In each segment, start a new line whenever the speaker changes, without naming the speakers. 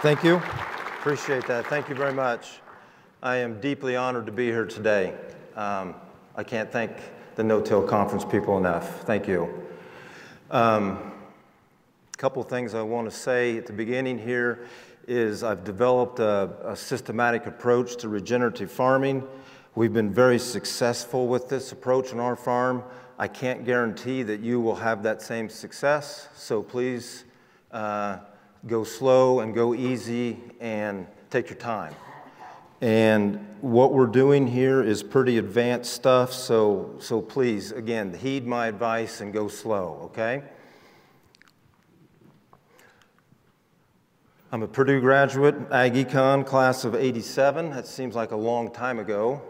Thank you. Appreciate that. Thank you very much. I am deeply honored to be here today. Um, I can't thank the No-Till Conference people enough. Thank you. Um, a couple of things I want to say at the beginning here is I've developed a, a systematic approach to regenerative farming. We've been very successful with this approach on our farm. I can't guarantee that you will have that same success, so please uh, go slow and go easy and take your time. And what we're doing here is pretty advanced stuff, so, so please, again, heed my advice and go slow, okay? I'm a Purdue graduate, Ag Econ, class of 87. That seems like a long time ago.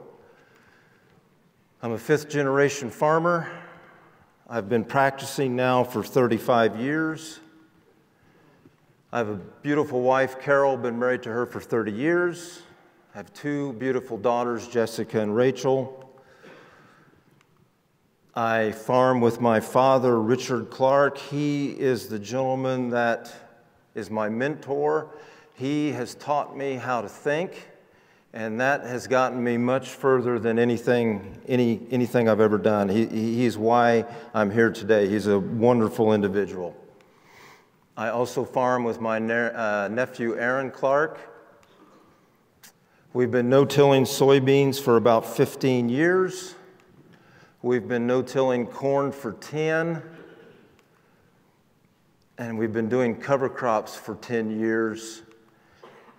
I'm a fifth generation farmer. I've been practicing now for 35 years. I have a beautiful wife, Carol, been married to her for 30 years. I have two beautiful daughters, Jessica and Rachel. I farm with my father, Richard Clark. He is the gentleman that is my mentor. He has taught me how to think, and that has gotten me much further than anything, any, anything I've ever done. He, he's why I'm here today. He's a wonderful individual. I also farm with my ne- uh, nephew, Aaron Clark. We've been no tilling soybeans for about 15 years. We've been no tilling corn for 10 and we've been doing cover crops for 10 years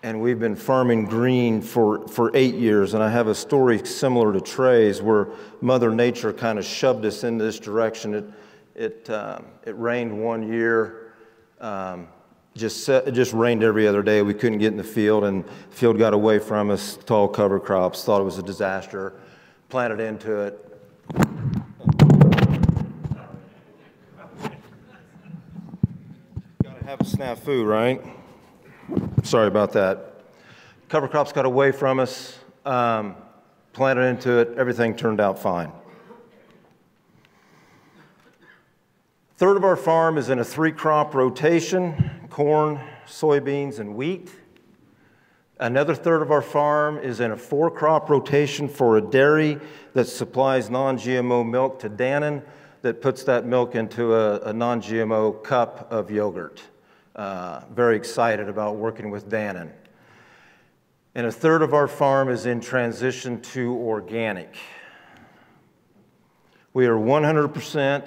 and we've been farming green for, for eight years. And I have a story similar to Trey's where Mother Nature kind of shoved us in this direction. It, it, uh, it rained one year, um, just, set, just rained every other day. We couldn't get in the field, and the field got away from us, tall cover crops, thought it was a disaster, planted into it, Gotta have a snafu, right? Sorry about that. Cover crops got away from us, um, planted into it, everything turned out fine. Third of our farm is in a three crop rotation corn, soybeans, and wheat. Another third of our farm is in a four crop rotation for a dairy that supplies non GMO milk to Dannon that puts that milk into a, a non GMO cup of yogurt uh, very excited about working with Dannon. And a third of our farm is in transition to organic. We are 100%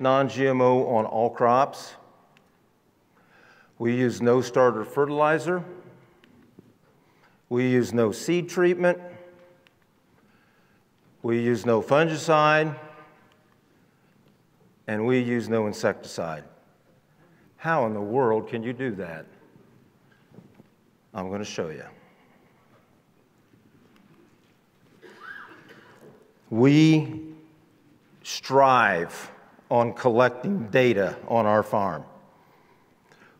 non GMO on all crops. We use no starter fertilizer. We use no seed treatment. We use no fungicide. And we use no insecticide. How in the world can you do that? I'm going to show you. We strive on collecting data on our farm.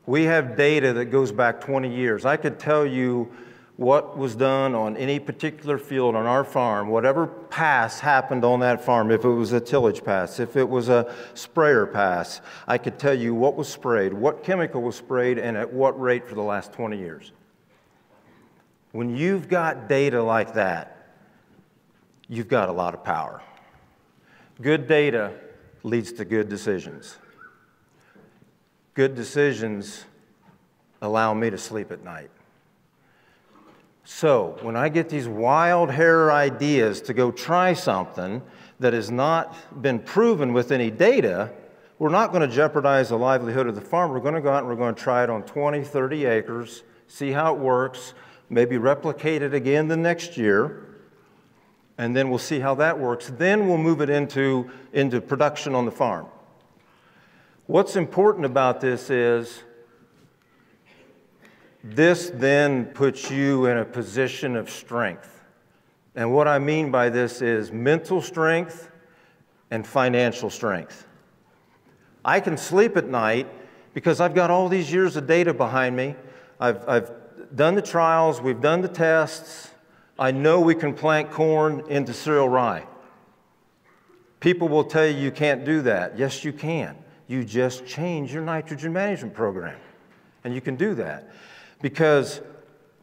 We have data that goes back 20 years. I could tell you what was done on any particular field on our farm, whatever pass happened on that farm, if it was a tillage pass, if it was a sprayer pass, I could tell you what was sprayed, what chemical was sprayed, and at what rate for the last 20 years. When you've got data like that, you've got a lot of power. Good data leads to good decisions. Good decisions allow me to sleep at night. So, when I get these wild hair ideas to go try something that has not been proven with any data, we're not going to jeopardize the livelihood of the farm. We're going to go out and we're going to try it on 20, 30 acres, see how it works, maybe replicate it again the next year, and then we'll see how that works. Then we'll move it into, into production on the farm. What's important about this is this then puts you in a position of strength. And what I mean by this is mental strength and financial strength. I can sleep at night because I've got all these years of data behind me. I've, I've done the trials, we've done the tests. I know we can plant corn into cereal rye. People will tell you you can't do that. Yes, you can. You just change your nitrogen management program, and you can do that. because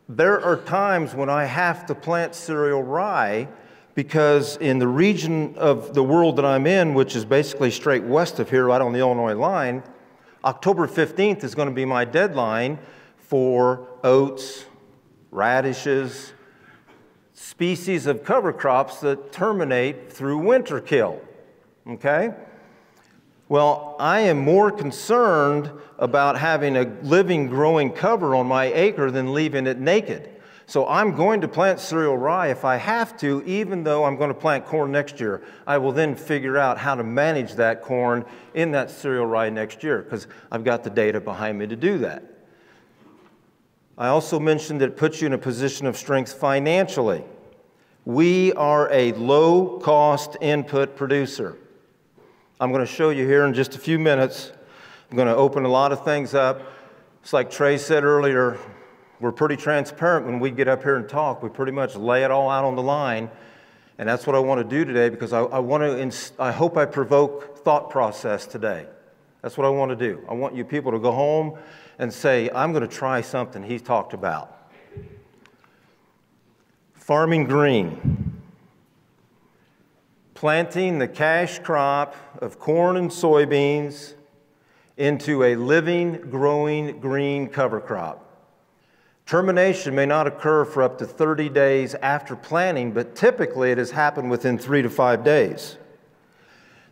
there are times when I have to plant cereal rye because in the region of the world that I'm in, which is basically straight west of here, right on the Illinois line, October 15th is going to be my deadline for oats, radishes, species of cover crops that terminate through winter kill. Okay? Well, I am more concerned about having a living, growing cover on my acre than leaving it naked. So I'm going to plant cereal rye if I have to, even though I'm going to plant corn next year. I will then figure out how to manage that corn in that cereal rye next year because I've got the data behind me to do that. I also mentioned that it puts you in a position of strength financially. We are a low cost input producer. I'm going to show you here in just a few minutes. I'm going to open a lot of things up. It's like Trey said earlier, we're pretty transparent when we get up here and talk. We pretty much lay it all out on the line. And that's what I want to do today because I, I want to, I hope I provoke thought process today. That's what I want to do. I want you people to go home and say, I'm going to try something he's talked about. Farming green. Planting the cash crop of corn and soybeans into a living, growing green cover crop. Termination may not occur for up to 30 days after planting, but typically it has happened within three to five days.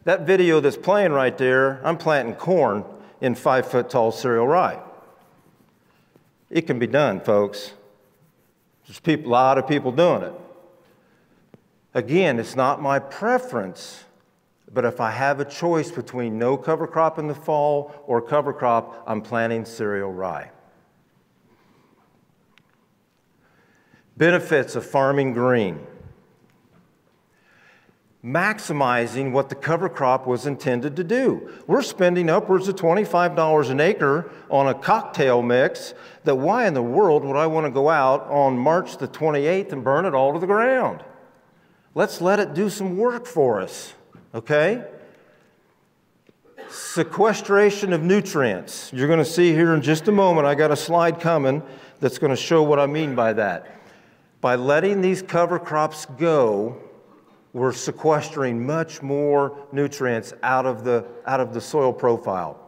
That video that's playing right there, I'm planting corn in five foot tall cereal rye. It can be done, folks. There's people, a lot of people doing it. Again, it's not my preference, but if I have a choice between no cover crop in the fall or cover crop, I'm planting cereal rye. Benefits of farming green. Maximizing what the cover crop was intended to do. We're spending upwards of $25 an acre on a cocktail mix that why in the world would I want to go out on March the 28th and burn it all to the ground? Let's let it do some work for us, okay? Sequestration of nutrients. You're going to see here in just a moment, I got a slide coming that's going to show what I mean by that. By letting these cover crops go, we're sequestering much more nutrients out of the, out of the soil profile.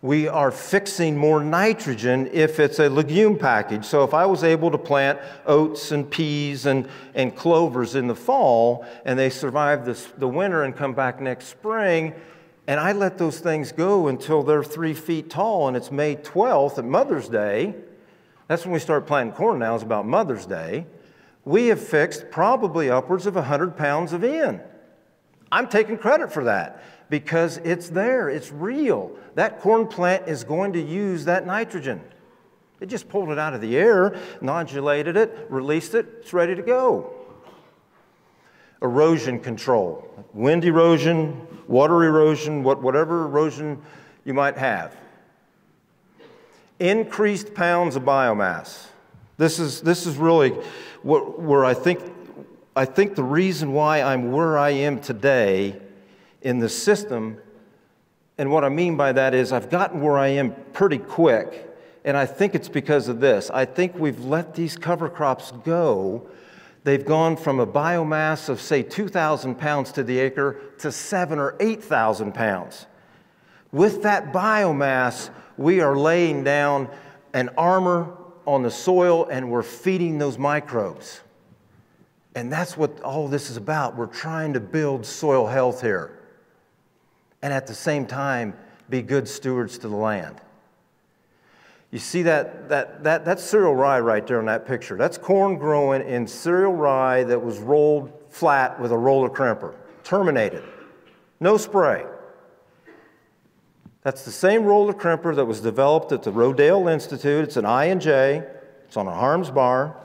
We are fixing more nitrogen if it's a legume package. So if I was able to plant oats and peas and, and clovers in the fall and they survive this, the winter and come back next spring, and I let those things go until they're three feet tall and it's May 12th at Mother's Day, that's when we start planting corn now, it's about Mother's Day. We have fixed probably upwards of 100 pounds of N. I'm taking credit for that because it's there, it's real. That corn plant is going to use that nitrogen. It just pulled it out of the air, nodulated it, released it, it's ready to go. Erosion control, wind erosion, water erosion, whatever erosion you might have increased pounds of biomass. This is, this is really what, where I think, I think the reason why I'm where I am today in the system, and what I mean by that is I've gotten where I am pretty quick, and I think it's because of this. I think we've let these cover crops go. They've gone from a biomass of, say, 2,000 pounds to the acre to seven or 8,000 pounds. With that biomass, we are laying down an armor on the soil and we're feeding those microbes. And that's what all this is about. We're trying to build soil health here. And at the same time, be good stewards to the land. You see that, that, that, that's cereal rye right there in that picture. That's corn growing in cereal rye that was rolled flat with a roller crimper, terminated. No spray. That's the same roller crimper that was developed at the Rodale Institute. It's an I and J. It's on a Harms bar.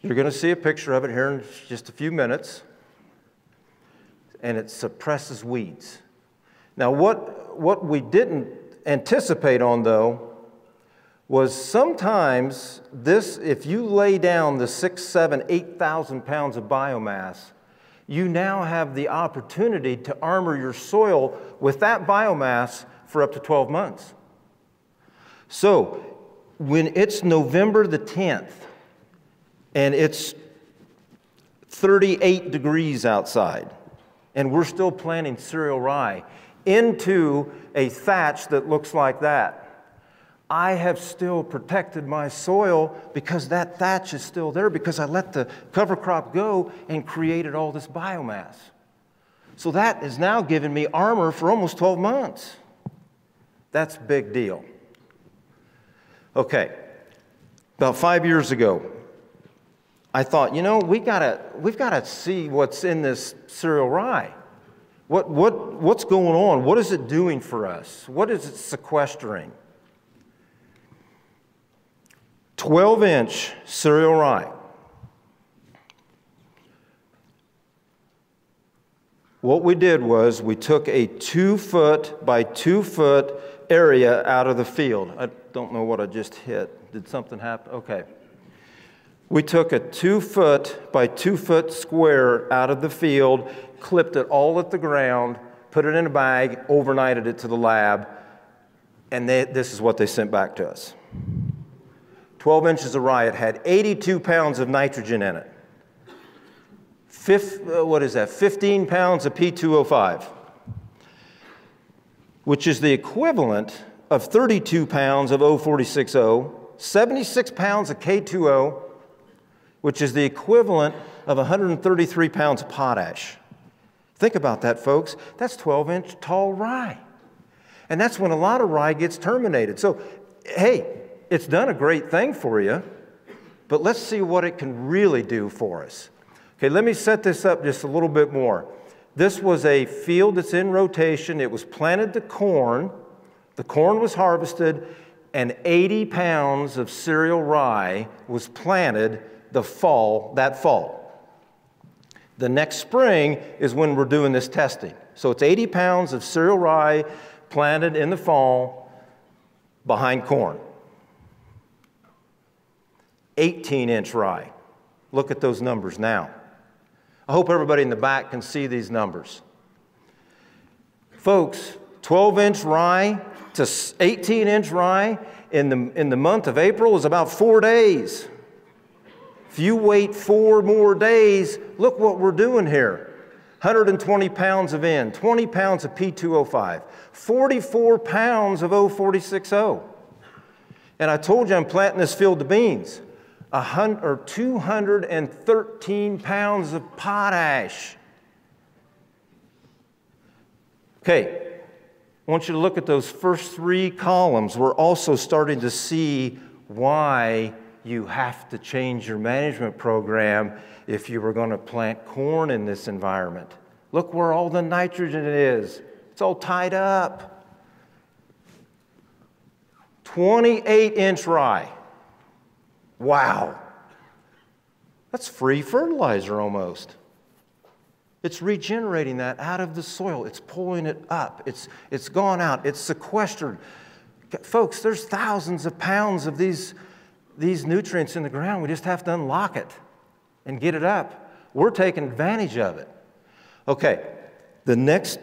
You're going to see a picture of it here in just a few minutes. And it suppresses weeds. Now, what, what we didn't anticipate on, though, was sometimes this, if you lay down the six, seven, 8,000 pounds of biomass, you now have the opportunity to armor your soil with that biomass for up to 12 months. So, when it's November the 10th and it's 38 degrees outside, and we're still planting cereal rye into a thatch that looks like that. I have still protected my soil because that thatch is still there because I let the cover crop go and created all this biomass. So that has now given me armor for almost 12 months. That's a big deal. Okay, about five years ago, I thought, you know, we gotta, we've got to see what's in this cereal rye. What, what, what's going on? What is it doing for us? What is it sequestering? 12 inch cereal rye. What we did was we took a two foot by two foot area out of the field. I don't know what I just hit. Did something happen? Okay. We took a two foot by two foot square out of the field, clipped it all at the ground, put it in a bag, overnighted it to the lab, and they, this is what they sent back to us 12 inches of rye. It had 82 pounds of nitrogen in it. Uh, what is that? 15 pounds of P2O5, which is the equivalent of 32 pounds of O460, 76 pounds of K2O, which is the equivalent of 133 pounds of potash. Think about that, folks. That's 12 inch tall rye. And that's when a lot of rye gets terminated. So, hey, it's done a great thing for you, but let's see what it can really do for us. Okay, let me set this up just a little bit more. This was a field that's in rotation. It was planted to corn. The corn was harvested, and 80 pounds of cereal rye was planted the fall, that fall. The next spring is when we're doing this testing. So it's 80 pounds of cereal rye planted in the fall behind corn. 18 inch rye. Look at those numbers now. I hope everybody in the back can see these numbers. Folks, 12 inch rye to 18 inch rye in the, in the month of April is about four days. If you wait four more days, look what we're doing here 120 pounds of N, 20 pounds of P2O5, 44 pounds of O460. And I told you I'm planting this field of beans. A hundred, or 213 pounds of potash. Okay, I want you to look at those first three columns. We're also starting to see why you have to change your management program if you were going to plant corn in this environment. Look where all the nitrogen is, it's all tied up. 28 inch rye. Wow. That's free fertilizer almost. It's regenerating that out of the soil. It's pulling it up. It's, it's gone out. It's sequestered. Folks, there's thousands of pounds of these these nutrients in the ground. We just have to unlock it and get it up. We're taking advantage of it. Okay, the next,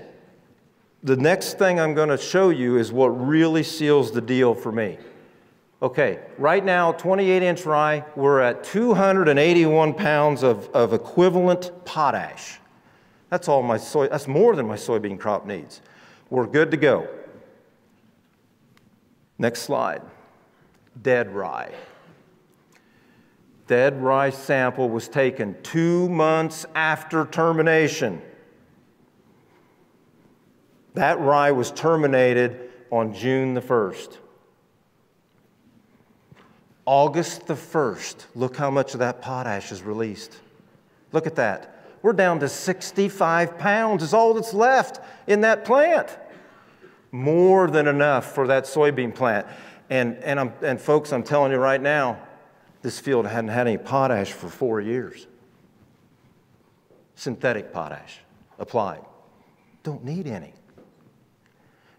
the next thing I'm going to show you is what really seals the deal for me. Okay, right now, 28 inch rye, we're at 281 pounds of, of equivalent potash. That's all my soy, that's more than my soybean crop needs. We're good to go. Next slide. Dead rye dead rye sample was taken two months after termination. That rye was terminated on June the 1st. August the 1st, look how much of that potash is released. Look at that. We're down to 65 pounds, is all that's left in that plant. More than enough for that soybean plant. And, and, I'm, and folks, I'm telling you right now, this field hadn't had any potash for four years. Synthetic potash applied. Don't need any.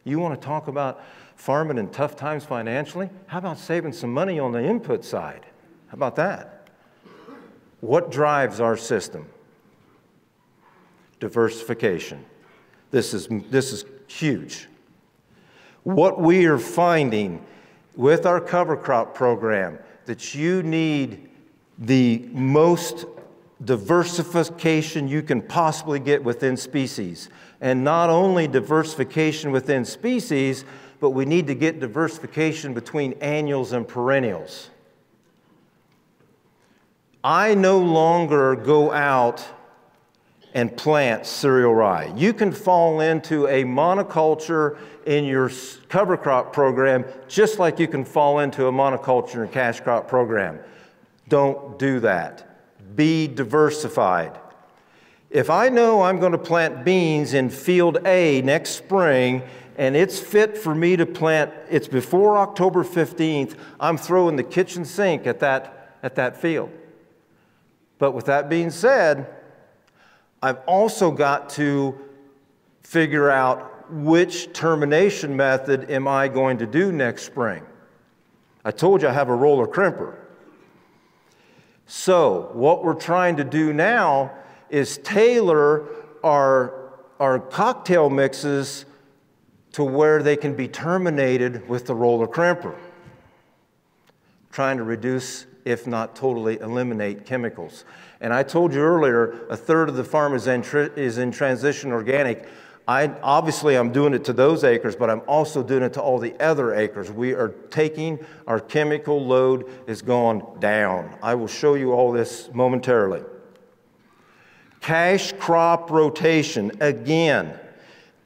You want to talk about farming in tough times financially? How about saving some money on the input side? How about that? What drives our system? Diversification. This is, this is huge. What we are finding with our cover crop program that you need the most diversification you can possibly get within species. And not only diversification within species, but we need to get diversification between annuals and perennials. I no longer go out and plant cereal rye. You can fall into a monoculture in your cover crop program just like you can fall into a monoculture in cash crop program. Don't do that. Be diversified. If I know I'm going to plant beans in field A next spring and it's fit for me to plant, it's before October 15th, I'm throwing the kitchen sink at that, at that field. But with that being said, I've also got to figure out which termination method am I going to do next spring. I told you I have a roller crimper. So, what we're trying to do now is tailor our, our cocktail mixes to where they can be terminated with the roller crimper, trying to reduce, if not totally eliminate, chemicals. And I told you earlier, a third of the farm is in, is in transition organic. I, obviously, I'm doing it to those acres, but I'm also doing it to all the other acres. We are taking our chemical load is going down. I will show you all this momentarily. Cash crop rotation, again,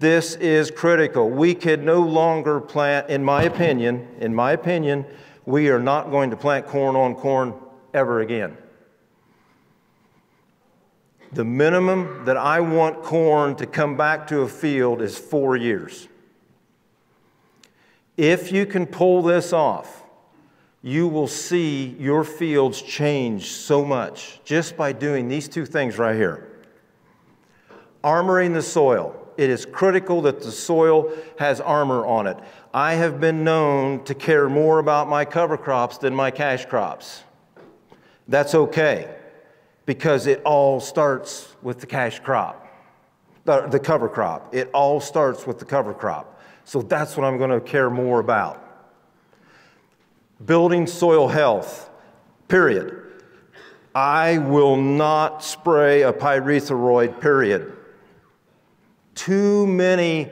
this is critical. We can no longer plant, in my opinion, in my opinion, we are not going to plant corn on corn ever again. The minimum that I want corn to come back to a field is four years. If you can pull this off, you will see your fields change so much just by doing these two things right here. Armoring the soil. It is critical that the soil has armor on it. I have been known to care more about my cover crops than my cash crops. That's okay because it all starts with the cash crop, the, the cover crop. It all starts with the cover crop. So that's what I'm going to care more about. Building soil health, period. I will not spray a pyrethroid, period. Too many,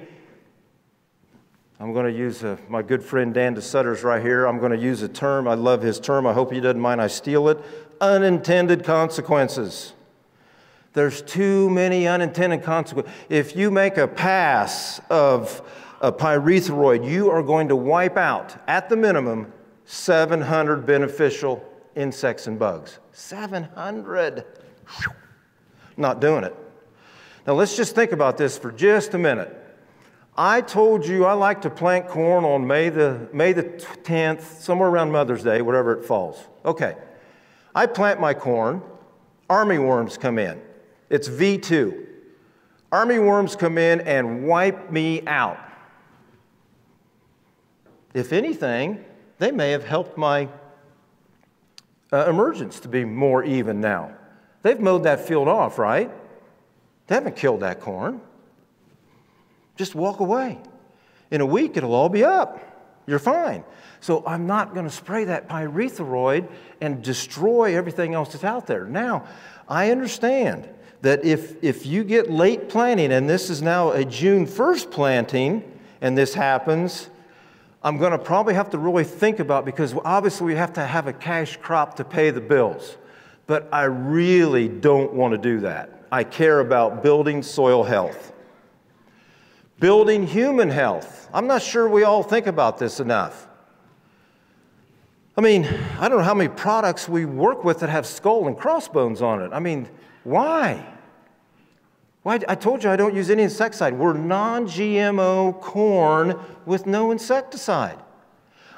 I'm going to use a, my good friend Dan DeSutter's right here. I'm going to use a term. I love his term. I hope he doesn't mind I steal it unintended consequences. There's too many unintended consequences. If you make a pass of a pyrethroid, you are going to wipe out, at the minimum, 700 beneficial insects and bugs. 700. Not doing it. Now let's just think about this for just a minute. I told you I like to plant corn on May the, May the 10th, somewhere around Mother's Day, whatever it falls. Okay. I plant my corn, army worms come in. It's V2. Army worms come in and wipe me out. If anything, they may have helped my uh, emergence to be more even now. They've mowed that field off, right? They haven't killed that corn. Just walk away. In a week, it'll all be up. You're fine. So I'm not going to spray that pyrethroid and destroy everything else that's out there. Now, I understand that if, if you get late planting, and this is now a June 1st planting, and this happens, I'm going to probably have to really think about because obviously we have to have a cash crop to pay the bills. But I really don't want to do that. I care about building soil health, building human health. I'm not sure we all think about this enough. I mean, I don't know how many products we work with that have skull and crossbones on it. I mean, why? Why? I told you I don't use any insecticide. We're non GMO corn with no insecticide.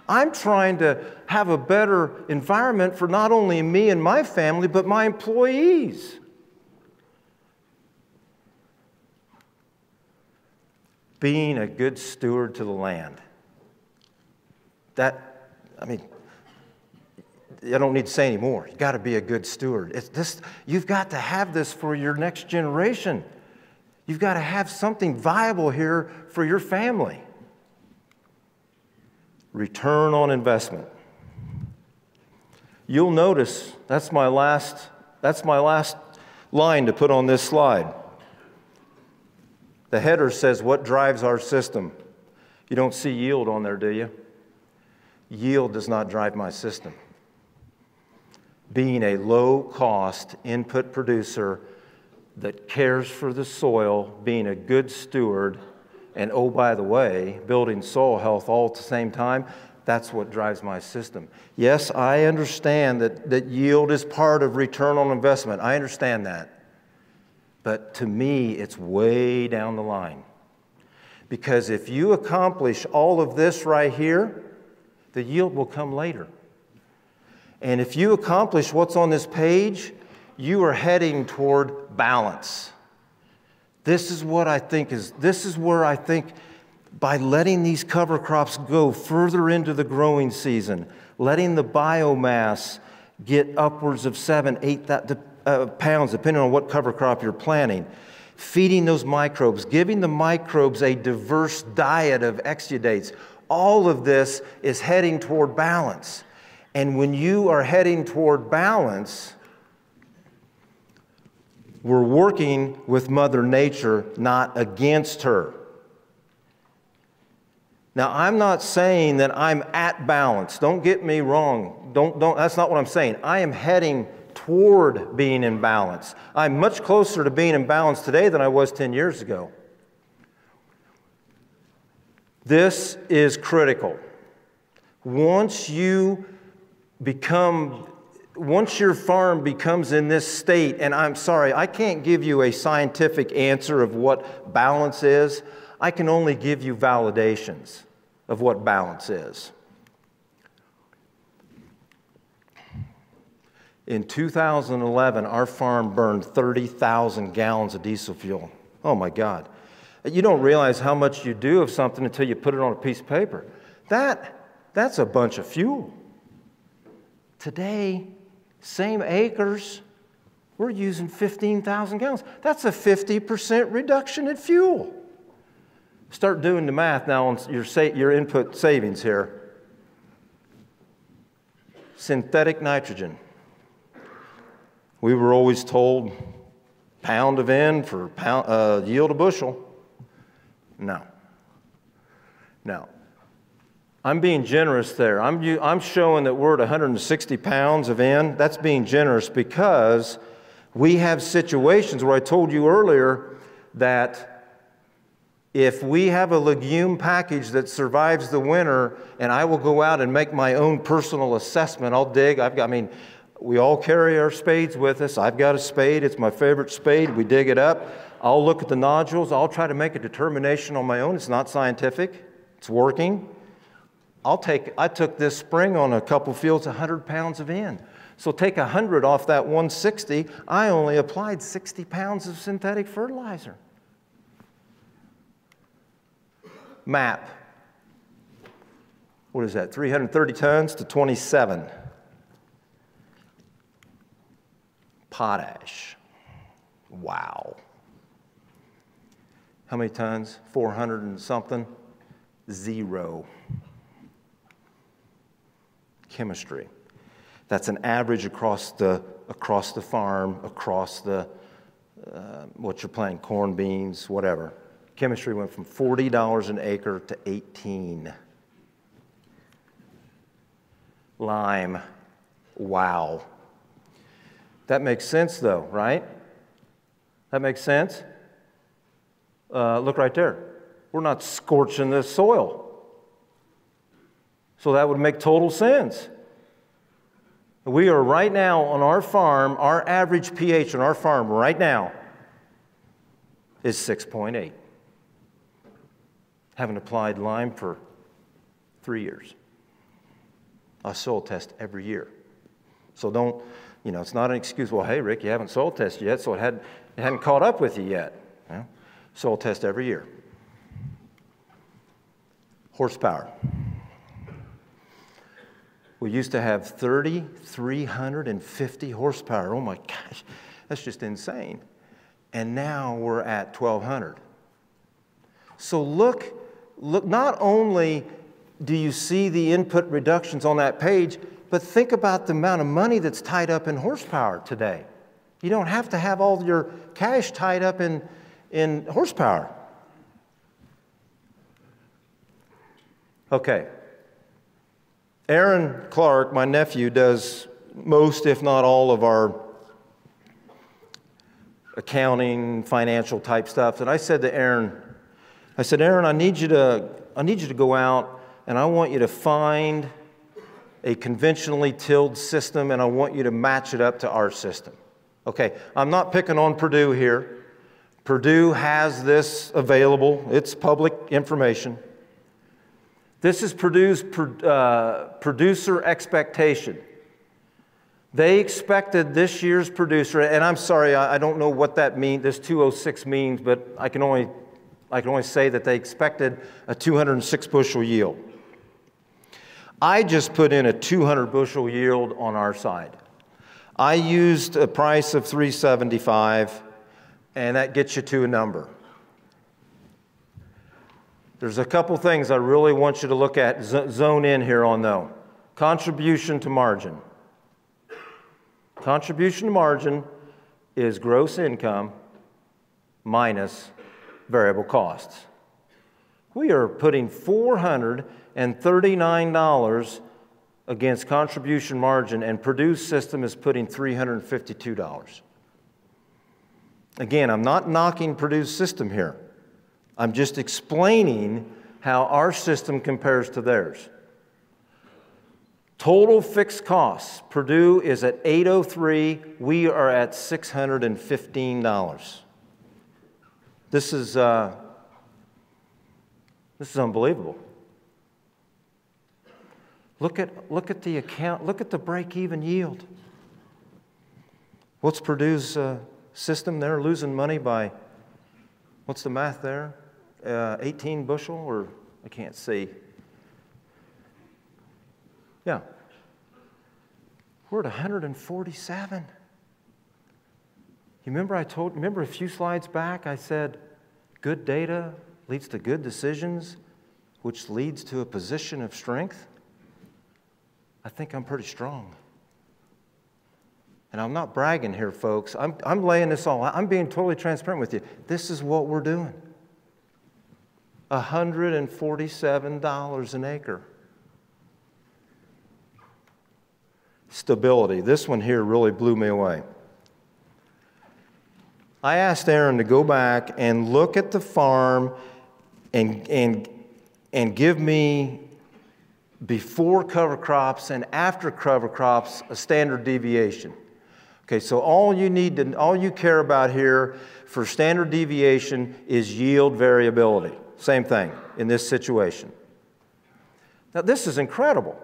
I'm trying to have a better environment for not only me and my family, but my employees. Being a good steward to the land. That, I mean, I don't need to say anymore. You got to be a good steward. It's this, you've got to have this for your next generation. You've got to have something viable here for your family. return on investment. You'll notice that's my last, that's my last line to put on this slide. The header says, What drives our system? You don't see yield on there, do you? Yield does not drive my system. Being a low cost input producer that cares for the soil, being a good steward, and oh, by the way, building soil health all at the same time, that's what drives my system. Yes, I understand that, that yield is part of return on investment. I understand that. But to me, it's way down the line. Because if you accomplish all of this right here, the yield will come later. And if you accomplish what's on this page, you are heading toward balance. This is what I think is, this is where I think by letting these cover crops go further into the growing season, letting the biomass get upwards of seven, eight uh, pounds, depending on what cover crop you're planting, feeding those microbes, giving the microbes a diverse diet of exudates, all of this is heading toward balance. And when you are heading toward balance, we're working with Mother Nature, not against her. Now, I'm not saying that I'm at balance. Don't get me wrong. Don't, don't, that's not what I'm saying. I am heading toward being in balance. I'm much closer to being in balance today than I was 10 years ago. This is critical. Once you become, once your farm becomes in this state, and I'm sorry, I can't give you a scientific answer of what balance is. I can only give you validations of what balance is. In 2011, our farm burned 30,000 gallons of diesel fuel. Oh my God. You don't realize how much you do of something until you put it on a piece of paper. That, that's a bunch of fuel. Today, same acres, we're using 15,000 gallons. That's a 50% reduction in fuel. Start doing the math now on your, your input savings here. Synthetic nitrogen. We were always told pound of N for pound, uh, yield a bushel. No. No. I'm being generous there. I'm, I'm showing that we're at 160 pounds of N. That's being generous because we have situations where I told you earlier that if we have a legume package that survives the winter and I will go out and make my own personal assessment, I'll dig. I've got, I mean, we all carry our spades with us. I've got a spade, it's my favorite spade. We dig it up. I'll look at the nodules. I'll try to make a determination on my own. It's not scientific, it's working. I'll take, I took this spring on a couple fields 100 pounds of N. So take 100 off that 160, I only applied 60 pounds of synthetic fertilizer. MAP. What is that? 330 tons to 27. Potash. Wow. How many tons? 400 and something? Zero. Chemistry. That's an average across the, across the farm, across the, uh, what you're planting, corn, beans, whatever. Chemistry went from $40 an acre to 18. Lime, wow. That makes sense though, right? That makes sense? Uh, look right there. We're not scorching this soil. So that would make total sense. We are right now on our farm, our average pH on our farm right now is 6.8 haven't applied lime for three years. I soil test every year. So don't, you know, it's not an excuse, well, hey, Rick, you haven't soil tested yet, so it, had, it hadn't caught up with you yet. You? Soil test every year. Horsepower. We used to have 3,350 horsepower. Oh my gosh, that's just insane. And now we're at 1,200. So look look, not only do you see the input reductions on that page? But think about the amount of money that's tied up in horsepower today. You don't have to have all your cash tied up in, in horsepower. Okay. Aaron Clark, my nephew, does most, if not all, of our accounting, financial type stuff. And I said to Aaron, I said, Aaron, I need you to, I need you to go out and I want you to find a conventionally tilled system and I want you to match it up to our system. Okay, I'm not picking on Purdue here. Purdue has this available, it's public information. This is Purdue's uh, producer expectation. They expected this year's producer, and I'm sorry, I, I don't know what that means, this 206 means, but I can only, I can only say that they expected a 206 bushel yield. I just put in a 200 bushel yield on our side. I used a price of 375, and that gets you to a number. There's a couple things I really want you to look at, zone in here on though. Contribution to margin. Contribution to margin is gross income minus variable costs. We are putting $439 against contribution margin, and Purdue's system is putting $352. Again, I'm not knocking Purdue's system here. I'm just explaining how our system compares to theirs. Total fixed costs, Purdue is at 803, we are at $615. This is, uh, this is unbelievable. Look at, look at the account, look at the break even yield. What's Purdue's uh, system? They're losing money by, what's the math there? Uh, 18 bushel, or I can't see. Yeah. We're at 147. You remember I told, remember a few slides back I said good data leads to good decisions, which leads to a position of strength? I think I'm pretty strong. And I'm not bragging here, folks. I'm, I'm laying this all out. I'm being totally transparent with you. This is what we're doing $147 an acre. Stability. This one here really blew me away. I asked Aaron to go back and look at the farm and, and, and give me before cover crops and after cover crops a standard deviation. Okay, so all you need to, all you care about here for standard deviation is yield variability. Same thing in this situation. Now, this is incredible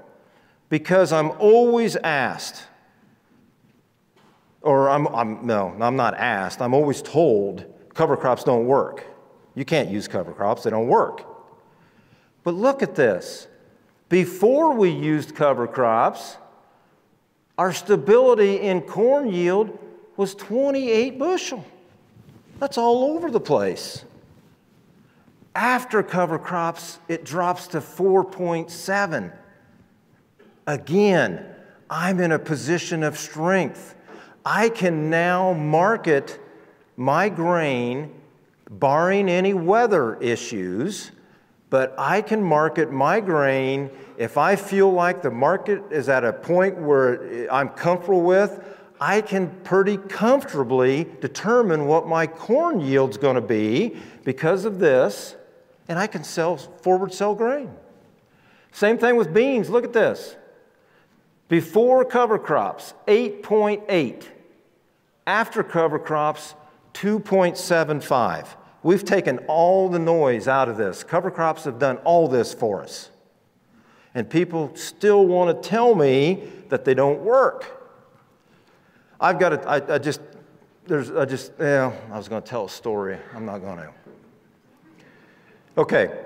because I'm always asked, or I'm, I'm, no, I'm not asked, I'm always told cover crops don't work. You can't use cover crops, they don't work. But look at this. Before we used cover crops, our stability in corn yield was 28 bushel. That's all over the place. After cover crops, it drops to 4.7. Again, I'm in a position of strength. I can now market my grain, barring any weather issues, but I can market my grain if I feel like the market is at a point where I'm comfortable with. I can pretty comfortably determine what my corn yield's going to be because of this and I can sell forward sell grain. Same thing with beans. Look at this. Before cover crops, 8.8. After cover crops, 2.75. We've taken all the noise out of this. Cover crops have done all this for us. And people still want to tell me that they don't work. I've got to, I, I just, there's, I just, yeah, I was going to tell a story. I'm not going to. Okay.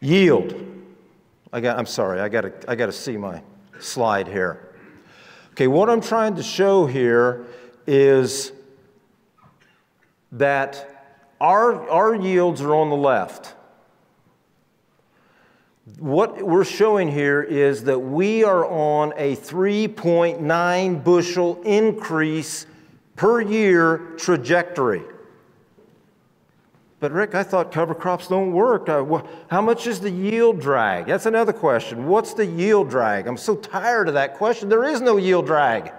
Yield. I got, I'm sorry, I got to I got to see my slide here. Okay, what I'm trying to show here is that our, our yields are on the left. What we're showing here is that we are on a 3.9 bushel increase per year trajectory. But Rick, I thought cover crops don't work. Uh, how much is the yield drag? That's another question. What's the yield drag? I'm so tired of that question. There is no yield drag.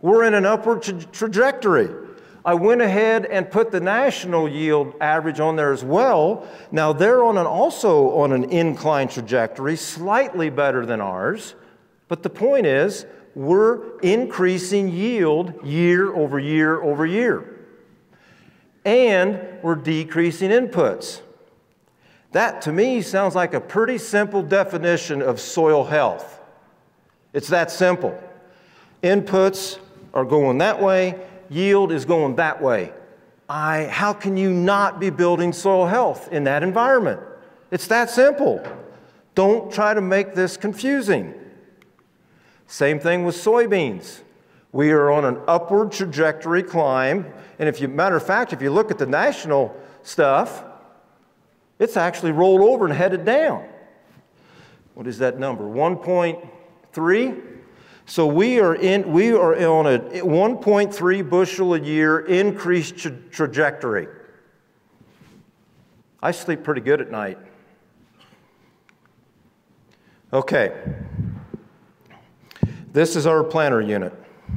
We're in an upward tra- trajectory. I went ahead and put the national yield average on there as well. Now they're on an, also on an incline trajectory, slightly better than ours. But the point is, we're increasing yield year over year over year and we're decreasing inputs. That to me sounds like a pretty simple definition of soil health. It's that simple. Inputs are going that way, yield is going that way. I, how can you not be building soil health in that environment? It's that simple. Don't try to make this confusing. Same thing with soybeans. We are on an upward trajectory climb. And if you, matter of fact, if you look at the national stuff, it's actually rolled over and headed down. What is that number? 1.3? So we are, in, we are on a 1.3 bushel a year increased tra- trajectory. I sleep pretty good at night. Okay. This is our planter unit A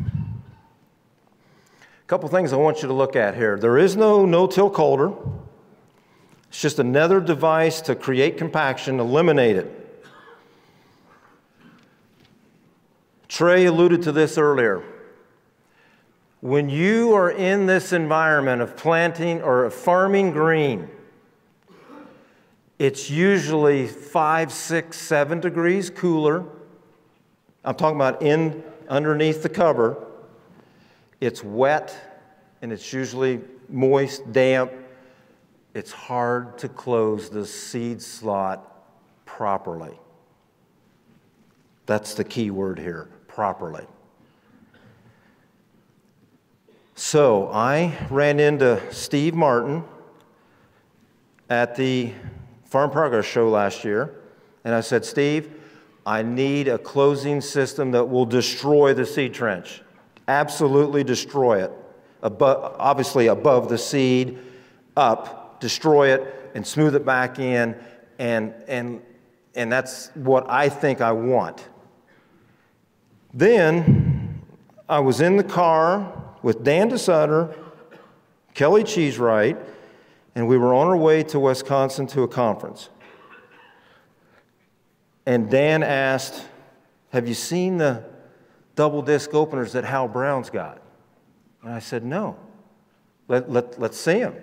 couple things I want you to look at here. There is no no-till coulter. It's just another device to create compaction, eliminate it. Trey alluded to this earlier. When you are in this environment of planting or of farming green, it's usually five, six, seven degrees cooler. I'm talking about in underneath the cover it's wet and it's usually moist, damp. It's hard to close the seed slot properly. That's the key word here properly. So I ran into Steve Martin at the Farm Progress Show last year, and I said, Steve, I need a closing system that will destroy the seed trench absolutely destroy it. Above, obviously, above the seed, up, destroy it, and smooth it back in. And, and, and that's what I think I want. Then I was in the car with Dan DeSutter, Kelly Cheesewright, and we were on our way to Wisconsin to a conference. And Dan asked, Have you seen the double disc openers that Hal Brown's got? And I said, No. Let, let, let's see them.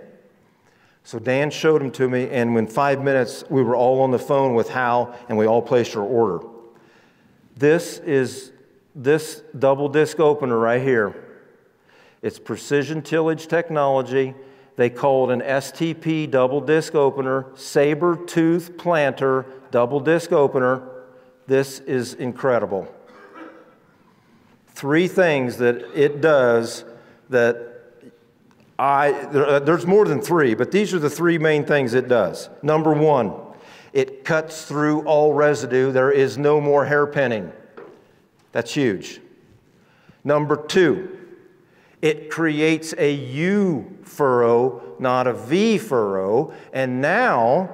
So Dan showed them to me, and in five minutes, we were all on the phone with Hal, and we all placed our order. This is this double disc opener right here. It's precision tillage technology. They call it an STP double disc opener, saber tooth planter double disc opener. This is incredible three things that it does that I, there's more than three, but these are the three main things it does. Number one, it cuts through all residue. There is no more hairpinning. That's huge. Number two, it creates a U furrow, not a V furrow. And now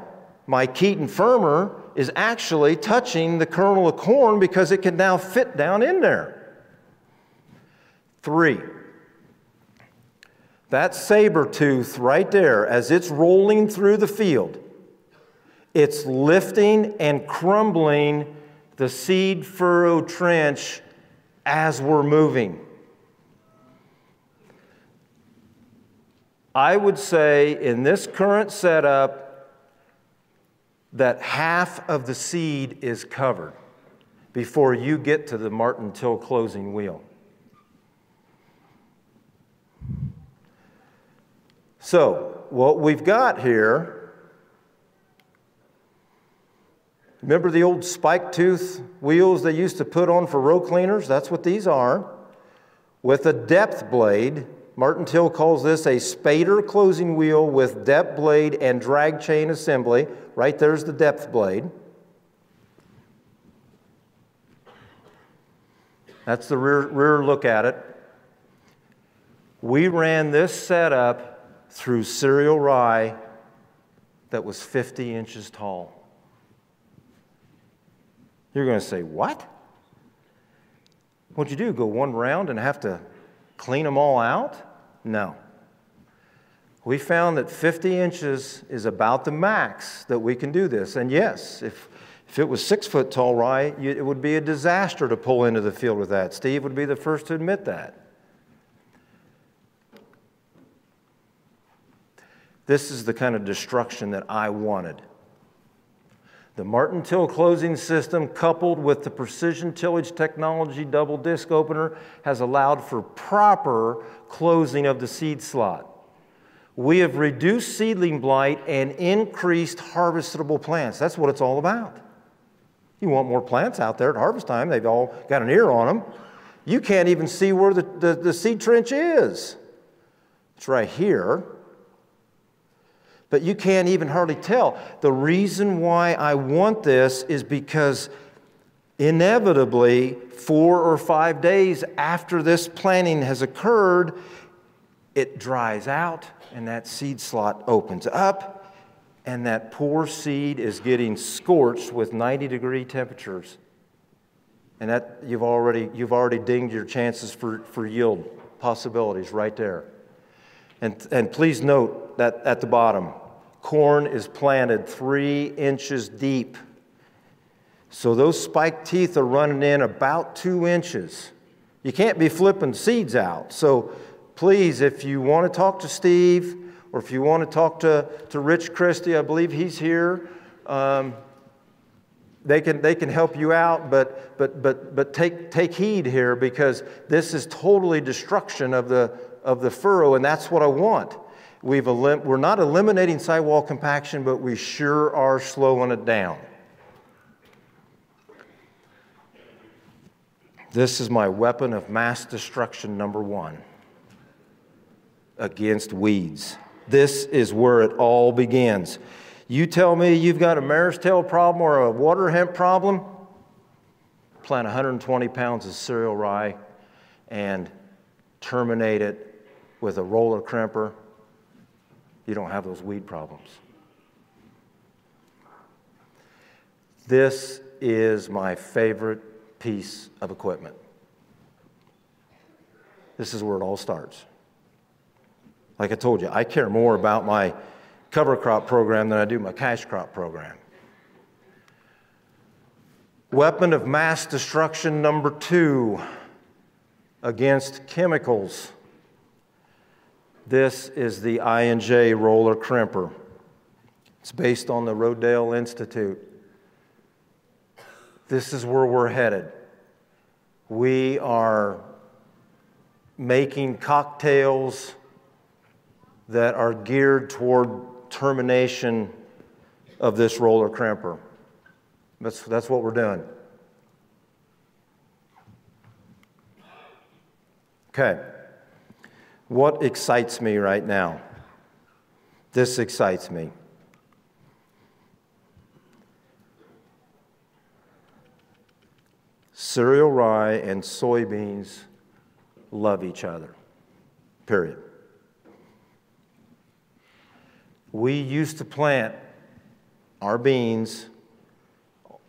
my Keeton Firmer is actually touching the kernel of corn because it can now fit down in there. Three, that saber tooth right there, as it's rolling through the field, it's lifting and crumbling the seed furrow trench as we're moving. I would say in this current setup that half of the seed is covered before you get to the Martin Till closing wheel. So, what we've got here, remember the old spike tooth wheels they used to put on for row cleaners? That's what these are. With a depth blade Martin Till calls this a spader closing wheel with depth blade and drag chain assembly. Right there's the depth blade. That's the rear, rear look at it. We ran this setup through cereal rye that was 50 inches tall. You're going to say, What? What'd you do? Go one round and have to clean them all out? No. We found that 50 inches is about the max that we can do this. And yes, if, if it was six foot tall rye, it would be a disaster to pull into the field with that. Steve would be the first to admit that. This is the kind of destruction that I wanted. The Martin Till closing system, coupled with the precision tillage technology double disc opener, has allowed for proper closing of the seed slot. We have reduced seedling blight and increased harvestable plants. That's what it's all about. You want more plants out there at harvest time, they've all got an ear on them. You can't even see where the, the, the seed trench is. It's right here but you can't even hardly tell. The reason why I want this is because inevitably, four or five days after this planting has occurred, it dries out and that seed slot opens up, and that poor seed is getting scorched with 90 degree temperatures. And that you've already, you've already dinged your chances for, for yield possibilities right there. And, and please note that at the bottom, corn is planted three inches deep. So those spike teeth are running in about two inches. You can't be flipping seeds out. So please, if you want to talk to Steve or if you want to talk to, to Rich Christie, I believe he's here. Um, they can, they can help you out, but, but, but, but take, take heed here because this is totally destruction of the, of the furrow, and that's what I want. We've elim- we're not eliminating sidewall compaction, but we sure are slowing it down. This is my weapon of mass destruction number one against weeds. This is where it all begins. You tell me you've got a mare's tail problem or a water hemp problem, plant 120 pounds of cereal rye and terminate it with a roller crimper you don't have those weed problems. This is my favorite piece of equipment. This is where it all starts. Like I told you, I care more about my cover crop program than I do my cash crop program. Weapon of mass destruction number two against chemicals this is the I&J roller crimper. It's based on the Rodale Institute. This is where we're headed. We are making cocktails that are geared toward termination of this roller crimper. That's, that's what we're doing. Okay. What excites me right now? This excites me. Cereal rye and soybeans love each other, period. We used to plant our beans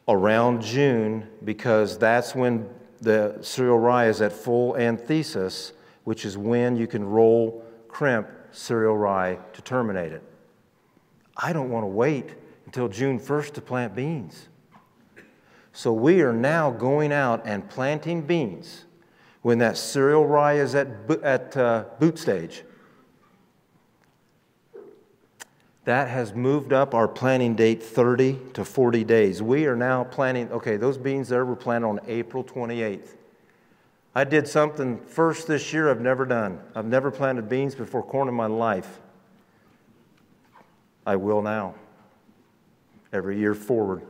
around June because that's when the cereal rye is at full anthesis which is when you can roll crimp cereal rye to terminate it. I don't want to wait until June 1st to plant beans. So we are now going out and planting beans when that cereal rye is at, at uh, boot stage. That has moved up our planting date 30 to 40 days. We are now planting, okay, those beans there were planted on April 28th. I did something first this year I've never done. I've never planted beans before corn in my life. I will now, every year forward.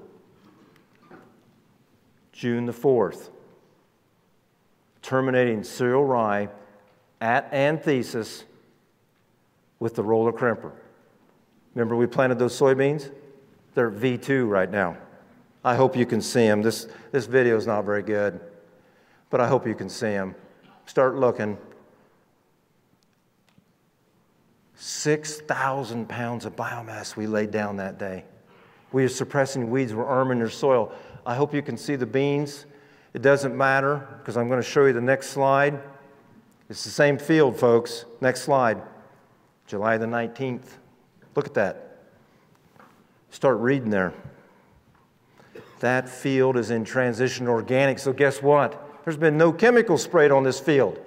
June the 4th, terminating cereal rye at anthesis with the roller crimper. Remember we planted those soybeans? They're V2 right now. I hope you can see them. This, this video is not very good, but I hope you can see them. Start looking. 6,000 pounds of biomass we laid down that day. We are suppressing weeds, we're arming your soil. I hope you can see the beans. It doesn't matter because I'm going to show you the next slide. It's the same field, folks. Next slide. July the 19th. Look at that. Start reading there. That field is in transition organic, so guess what? There's been no chemical sprayed on this field.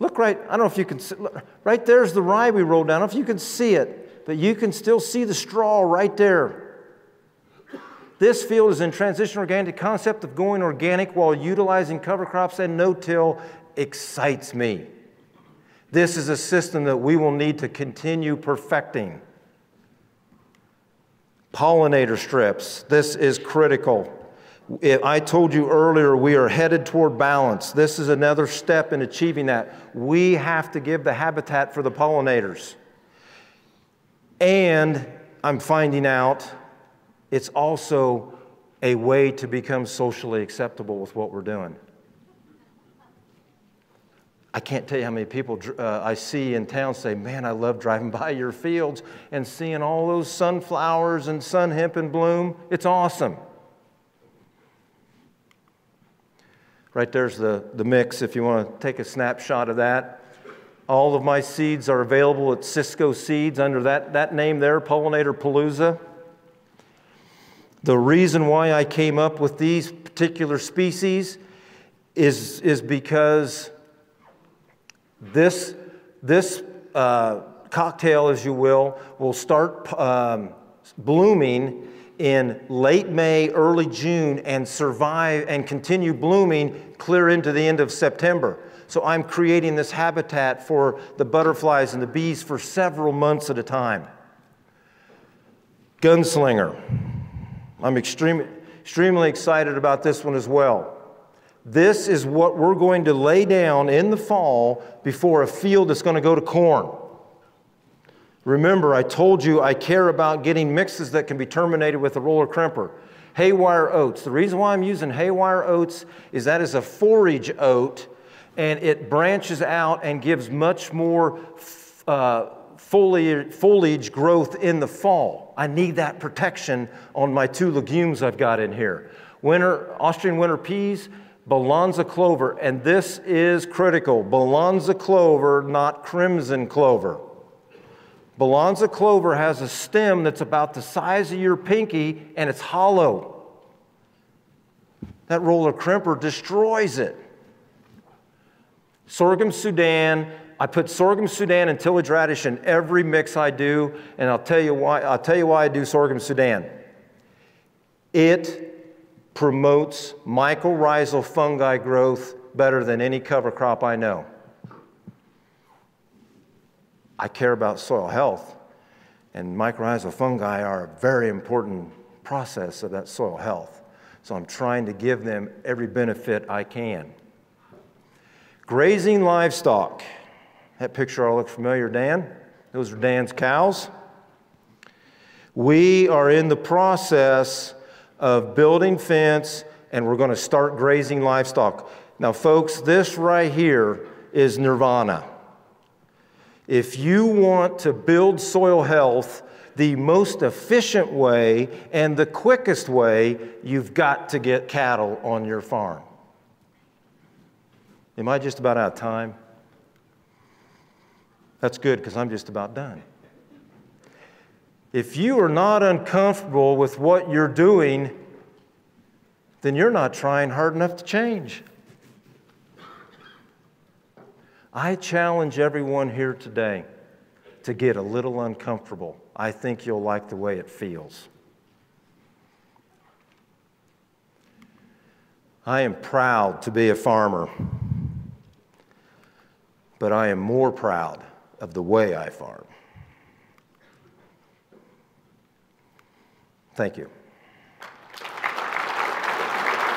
Look right, I don't know if you can see, right there's the rye we rolled down. I don't know if you can see it, but you can still see the straw right there. This field is in transition organic. The concept of going organic while utilizing cover crops and no-till excites me. This is a system that we will need to continue perfecting. Pollinator strips, this is critical. I told you earlier we are headed toward balance. This is another step in achieving that. We have to give the habitat for the pollinators. And I'm finding out it's also a way to become socially acceptable with what we're doing. I can't tell you how many people uh, I see in town say, Man, I love driving by your fields and seeing all those sunflowers and sun hemp in bloom. It's awesome. Right there's the, the mix if you want to take a snapshot of that. All of my seeds are available at Cisco Seeds under that, that name there, Pollinator Palooza. The reason why I came up with these particular species is, is because this, this uh, cocktail, as you will, will start um, blooming in late May, early June, and survive and continue blooming clear into the end of September. So I'm creating this habitat for the butterflies and the bees for several months at a time. Gunslinger. I'm extremely, extremely excited about this one as well. This is what we're going to lay down in the fall before a field that's going to go to corn. Remember, I told you I care about getting mixes that can be terminated with a roller crimper. Haywire oats. The reason why I'm using haywire oats is that is a forage oat and it branches out and gives much more uh, foliage, foliage growth in the fall. I need that protection on my two legumes I've got in here. Winter, Austrian winter peas, Balanza clover, and this is critical. Balanza clover, not crimson clover. Balanza clover has a stem that's about the size of your pinky and it's hollow. That roller crimper destroys it. Sorghum Sudan, I put sorghum Sudan and tillage radish in every mix I do, and I'll tell you why, I'll tell you why I do sorghum Sudan. It promotes mycorrhizal fungi growth better than any cover crop I know. I care about soil health, and mycorrhizal fungi are a very important process of that soil health. So I'm trying to give them every benefit I can. Grazing livestock. That picture all look familiar, Dan? Those are Dan's cows. We are in the process of building fence and we're going to start grazing livestock. Now, folks, this right here is nirvana. If you want to build soil health, the most efficient way and the quickest way, you've got to get cattle on your farm. Am I just about out of time? That's good because I'm just about done. If you are not uncomfortable with what you're doing, then you're not trying hard enough to change. I challenge everyone here today to get a little uncomfortable. I think you'll like the way it feels. I am proud to be a farmer, but I am more proud of the way I farm. Thank you.